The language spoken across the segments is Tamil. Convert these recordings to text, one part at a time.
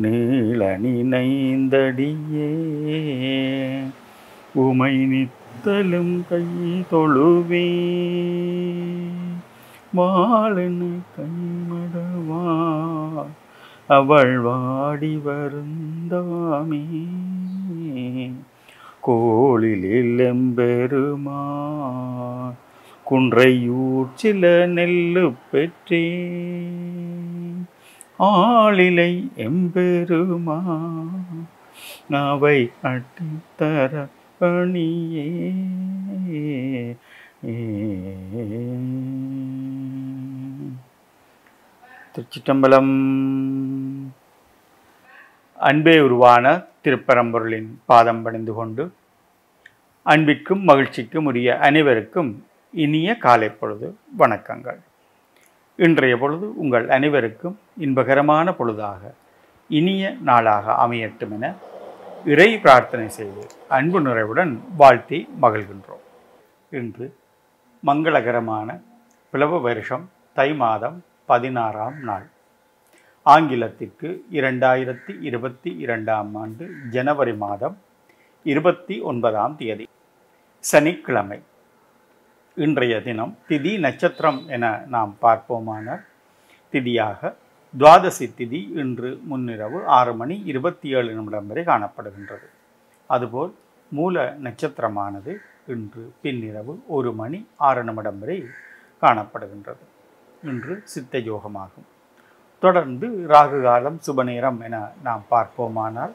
நீள நினைந்தடியே உமை நித்தலும் கை தொழுவே. மாலன கைமடவா அவள் வாடி வருந்தாமே. கோளிலில் எம்பெருமா குன்றையூர் சில நெல்லு பெற்றே. ஆளிலை எம்பெருமா அவை அட்டித்தர பணியே. திருச்சிட்டம்பலம். அன்பே உருவான திருப்பரம்பொருளின் பாதம் பணிந்து கொண்டு அன்பிற்கும் மகிழ்ச்சிக்கும் உரிய அனைவருக்கும் இனிய காலை பொழுது. வணக்கங்கள். இன்றைய பொழுது உங்கள் அனைவருக்கும் இன்பகரமான பொழுதாக இனிய நாளாக அமையட்டும் என இறை பிரார்த்தனை செய்து அன்பு நிறைவுடன் வாழ்த்தி மகிழ்கின்றோம். இன்று மங்களகரமான பிளவு வருஷம் தை மாதம் பதினாறாம் நாள். ஆங்கிலத்திற்கு இரண்டாயிரத்தி இருபத்தி இரண்டாம் ஆண்டு ஜனவரி மாதம் இருபத்தி ஒன்பதாம் தேதி. சனிக்கிழமை இன்றைய தினம் திதி நட்சத்திரம் என நாம் பார்ப்போமானால் திதியாக துவாதசி திதி இன்று முன்னிரவு ஆறு மணி இருபத்தி ஏழு நிமிடம் வரை காணப்படுகின்றது. அதுபோல் மூல நட்சத்திரமானது இன்று பின்னிரவு ஒரு மணி ஆறு நிமிடம் வரை காணப்படுகின்றது. இன்று சித்த யோகமாகும். தொடர்ந்து ராகு காலம் சுபநேரம் என நாம் பார்ப்போமானால்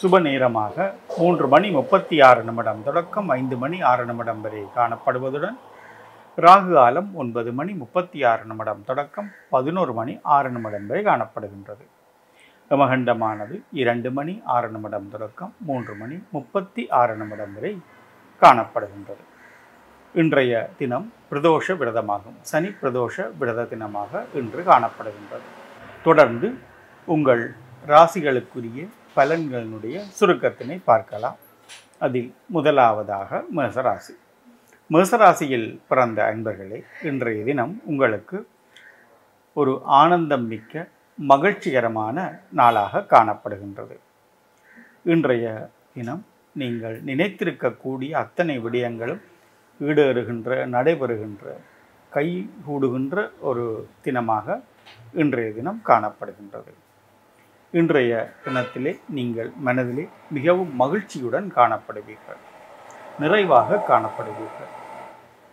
சுப நேரமாக மூன்று மணி முப்பத்தி ஆறு நிமிடம் தொடக்கம் ஐந்து மணி ஆறு நிமிடம் வரை காணப்படுவதுடன் ராகு காலம் ஒன்பது மணி முப்பத்தி ஆறு நிமிடம் தொடக்கம் பதினோரு மணி ஆறு நிமிடம் வரை காணப்படுகின்றது. யமகண்டமானது இரண்டு மணி ஆறு நிமிடம் தொடக்கம் மூன்று மணி முப்பத்தி ஆறு நிமிடம் வரை காணப்படுகின்றது. இன்றைய தினம் பிரதோஷ விரதமாகும். சனி பிரதோஷ விரத தினமாக இன்று காணப்படுகின்றது. தொடர்ந்து உங்கள் ராசிகளுக்குரிய பலன்களினுடைய சுருக்கத்தினை பார்க்கலாம். அதில் முதலாவதாக மேசராசி. மேசராசியில் பிறந்த அன்பர்களே இன்றைய தினம் உங்களுக்கு ஒரு ஆனந்தம் மிக்க மகிழ்ச்சிகரமான நாளாக காணப்படுகின்றது. இன்றைய தினம் நீங்கள் நினைத்திருக்கக்கூடிய அத்தனை விடயங்களும் ஈடேறுகின்ற நடைபெறுகின்ற கை கூடுகின்ற ஒரு தினமாக இன்றைய தினம் காணப்படுகின்றது. இன்றைய தினத்திலே நீங்கள் மனதிலே மிகவும் மகிழ்ச்சியுடன் காணப்படுவீர்கள். நிறைவாக காணப்படுவீர்கள்.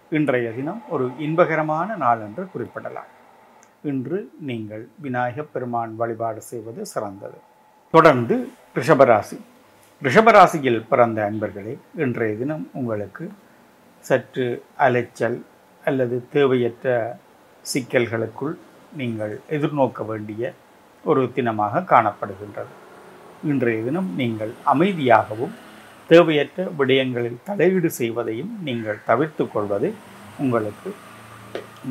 இன்றைய தினம் ஒரு இன்பகரமான நாள் என்று குறிப்பிடலாம். இன்று நீங்கள் விநாயகப் பெருமான் வழிபாடு செய்வது சிறந்தது. தொடர்ந்து ரிஷபராசி. ரிஷபராசியில் பிறந்த அன்பர்களே இன்றைய தினம் உங்களுக்கு சற்று அலைச்சல் அல்லது தேவையற்ற சிக்கல்களுக்குள் நீங்கள் எதிர்நோக்க வேண்டிய ஒரு தினமாக காணப்படுகின்றது. இன்றைய தினம் நீங்கள் அமைதியாகவும் தேவையற்ற விடயங்களில் தலையீடு செய்வதையும் நீங்கள் தவிர்த்து கொள்வது உங்களுக்கு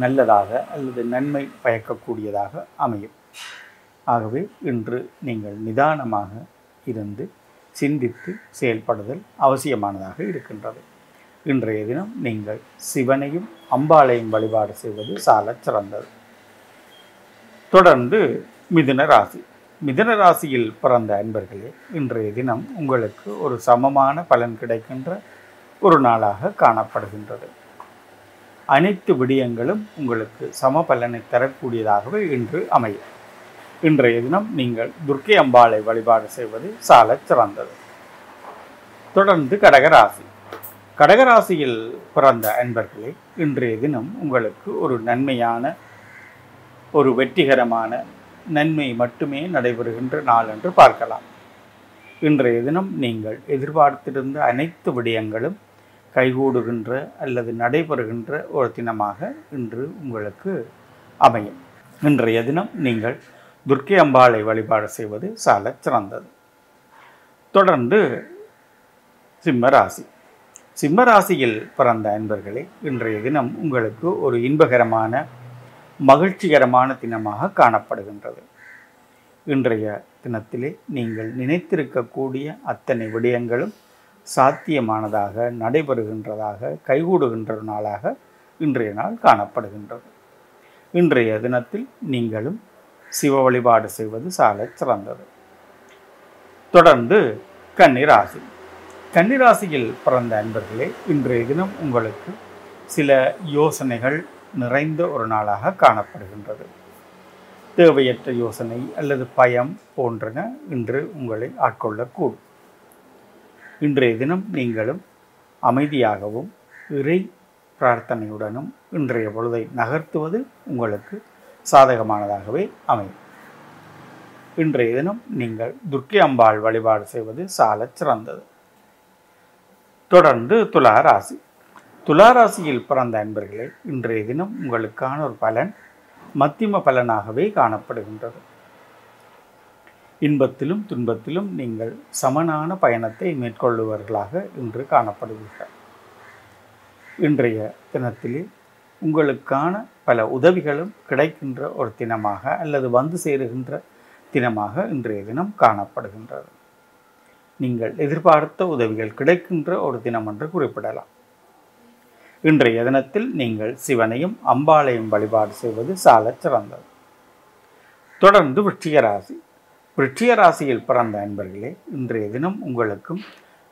நல்லதாக அல்லது நன்மை பயக்கக்கூடியதாக அமையும். ஆகவே இன்று நீங்கள் நிதானமாக இருந்து சிந்தித்து செயல்படுதல் அவசியமானதாக இருக்கின்றது. இன்றைய தினம் நீங்கள் சிவனையும் அம்பாளையும் வழிபாடு செய்வது சால சிறந்தது. தொடர்ந்து மிதுன ராசி. மிதுன ராசியில் பிறந்த அன்பர்களே இன்றைய தினம் உங்களுக்கு ஒரு சமமான பலன் கிடைக்கின்ற ஒரு நாளாக காணப்படுகின்றது. அனைத்து விடயங்களும் உங்களுக்கு சம பலனை தரக்கூடியதாகவே இன்று அமையும். இன்றைய தினம் நீங்கள் துர்க்கை அம்பாளை வழிபாடு செய்வது சால சிறந்தது. தொடர்ந்து கடகராசி. கடகராசியில் பிறந்த அன்பர்களே இன்றைய தினம் உங்களுக்கு ஒரு நன்மையான ஒரு வெற்றிகரமான நன்மை மட்டுமே நடைபெறுகின்ற நாள் என்று பார்க்கலாம். இன்றைய தினம் நீங்கள் எதிர்பார்த்திருந்த அனைத்து விடயங்களும் கைகூடுகின்ற அல்லது நடைபெறுகின்ற ஒரு தினமாக இன்று உங்களுக்கு அமையும். இன்றைய தினம் நீங்கள் துர்க்கை அம்பாளை வழிபாடு செய்வது சால சிறந்தது. தொடர்ந்து சிம்மராசி. சிம்மராசியில் பிறந்த அன்பர்களே இன்றைய தினம் உங்களுக்கு ஒரு இன்பகரமான மகிழ்ச்சிகரமான தினமாக காணப்படுகின்றது. இன்றைய தினத்திலே நீங்கள் நினைத்திருக்கக்கூடிய அத்தனை விடயங்களும் சாத்தியமானதாக நடைபெறுகின்றதாக கைகூடுகின்ற நாளாக இன்றைய நாள் காணப்படுகின்றது. இன்றைய தினத்தில் நீங்களும் சிவ வழிபாடு செய்வது சாலச் சிறந்தது. தொடர்ந்து கன்னிராசி. கன்னிராசியில் பிறந்த அன்பர்களே இன்றைய தினம் உங்களுக்கு சில யோசனைகள் நிறைந்த ஒரு நாளாக காணப்படுகின்றது. தேவையற்ற யோசனை அல்லது பயம் போன்றன இன்று உங்களை ஆட்கொள்ளக்கூடும். இன்றைய தினம் நீங்களும் அமைதியாகவும் இறை பிரார்த்தனையுடனும் இன்றைய பொழுதை நகர்த்துவது உங்களுக்கு சாதகமானதாகவே அமையும். இன்றைய தினம் நீங்கள் துர்க்கை அம்பாள் வழிபாடு செய்வது சால சிறந்தது. தொடர்ந்து துலா ராசி. துளாராசியில் பிறந்த அன்பர்களே இன்றைய தினம் உங்களுக்கான ஒரு பலன் மத்திம பலனாகவே காணப்படுகின்றது. இன்பத்திலும் துன்பத்திலும் நீங்கள் சமனான பயணத்தை மேற்கொள்ளுவர்களாக இன்று காணப்படுவீர்கள். இன்றைய தினத்திலே உங்களுக்கான பல உதவிகளும் கிடைக்கின்ற ஒரு தினமாக அல்லது வந்து சேருகின்ற தினமாக இன்றைய தினம் காணப்படுகின்றது. நீங்கள் எதிர்பார்த்த உதவிகள் கிடைக்கின்ற ஒரு தினம் என்று குறிப்பிடலாம். இன்றைய தினத்தில் நீங்கள் சிவனையும் அம்பாளையும் வழிபாடு செய்வது சாலச் சிறந்தது. தொடர்ந்து விருட்சிகராசி விருட்சிகராசியில் ராசியில் பிறந்த அன்பர்களே இன்றைய தினம் உங்களுக்கும்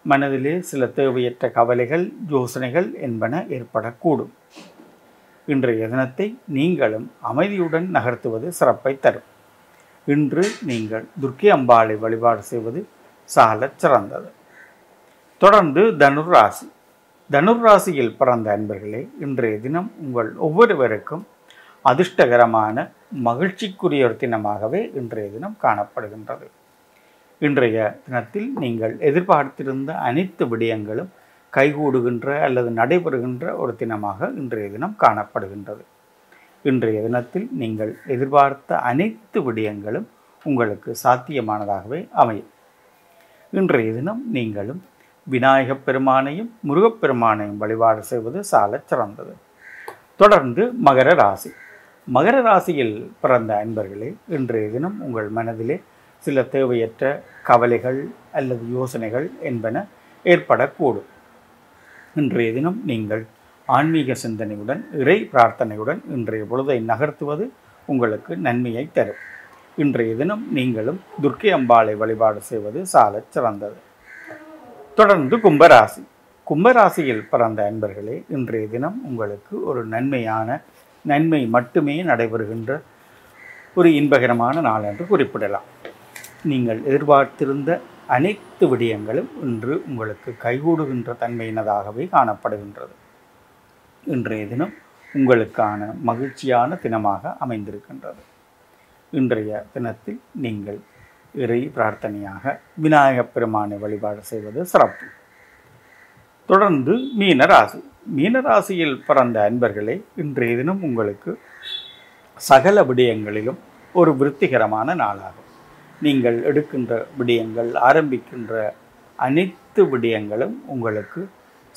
மனதிலே சில தேவையற்ற கவலைகள் யோசனைகள் என்பன ஏற்படக்கூடும். இன்றைய தினத்தை நீங்களும் அமைதியுடன் நகர்த்துவது சிறப்பை தரும். இன்று நீங்கள் துர்க்கி அம்பாளை வழிபாடு செய்வது சாலச் சிறந்தது. தொடர்ந்து தனுர் தனுராசியில் பிறந்த அன்பர்களே இன்றைய தினம் உங்கள் ஒவ்வொருவருக்கும் அதிர்ஷ்டகரமான மகிழ்ச்சிக்குரிய ஒரு தினமாகவே இன்றைய தினம் காணப்படுகின்றது. இன்றைய தினத்தில் நீங்கள் எதிர்பார்த்திருந்த அனைத்து விடயங்களும் கைகூடுகின்ற அல்லது நடைபெறுகின்ற ஒரு தினமாக இன்றைய தினம் காணப்படுகின்றது. இன்றைய தினத்தில் நீங்கள் எதிர்பார்த்த அனைத்து விடயங்களும் உங்களுக்கு சாத்தியமானதாகவே அமையும். இன்றைய தினம் நீங்களும் விநாயகப் பெருமானையும் முருகப்பெருமானையும் வழிபாடு செய்வது சால சிறந்தது. தொடர்ந்து மகர ராசி. மகர ராசியில் பிறந்த அன்பர்களே இன்றைய தினம் உங்கள் மனதிலே சில தேவையற்ற கவலைகள் அல்லது யோசனைகள் என்பன ஏற்படக்கூடும். இன்றைய தினம் நீங்கள் ஆன்மீக சிந்தனையுடன் இறை பிரார்த்தனையுடன் இன்றைய பொழுதை நகர்த்துவது உங்களுக்கு நன்மையை தரும். இன்றைய தினம் நீங்களும் துர்க்கை அம்பாளை வழிபாடு செய்வது சாலச் சிறந்தது. தொடர்ந்து கும்பராசி. கும்பராசியில் பிறந்த அன்பர்களே இன்றைய தினம் உங்களுக்கு ஒரு நன்மையான நன்மை மட்டுமே நடைபெறுகின்ற ஒரு இன்பகரமான நாள் என்று குறிப்பிடலாம். நீங்கள் எதிர்பார்த்திருந்த அனைத்து விடயங்களும் இன்று உங்களுக்கு கைகூடுகின்ற தன்மையினதாகவே காணப்படுகின்றது. இன்றைய தினம் உங்களுக்கான மகிழ்ச்சியான தினமாக அமைந்திருக்கின்றது. இன்றைய தினத்தில் நீங்கள் இறை பிரார்த்தனையாக விநாயகப் பெருமானை வழிபாடு செய்வது சிறப்பு. தொடர்ந்து மீனராசி. மீனராசியில் பிறந்த அன்பர்களே இன்றைய தினம் உங்களுக்கு சகல விடயங்களிலும் ஒரு விருத்திகரமான நாளாகும். நீங்கள் எடுக்கின்ற விடயங்கள் ஆரம்பிக்கின்ற அனைத்து விடயங்களும் உங்களுக்கு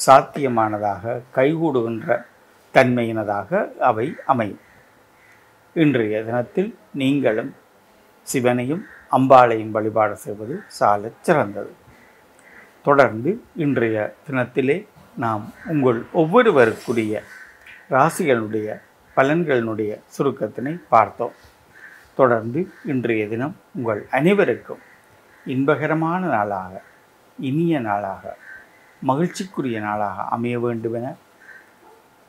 சாத்தியமானதாக கைகூடுகின்ற தன்மையினதாக அவை அமையும். இன்றைய தினத்தில் நீங்களும் சிவனையும் அம்பாளையும் வழிபாடு செய்வது சால சிறந்தது. தொடர்ந்து இன்றைய தினத்திலே நாம் உங்கள் ஒவ்வொருவருக்குரிய ராசிகளுடைய பலன்களினுடைய சுருக்கத்தினை பார்த்தோம். தொடர்ந்து இன்றைய தினம் உங்கள் அனைவருக்கும் இன்பகரமான நாளாக இனிய நாளாக மகிழ்ச்சிக்குரிய நாளாக அமைய வேண்டுமென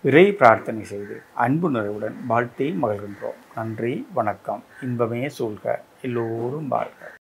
விரை பிரார்த்தனை செய்து அன்பு நிறைவுடன் வாழ்த்தை மகிழ்கின்றோம். நன்றி வணக்கம். இன்பமே சூழ்க. எல்லோரும் வாழ்க.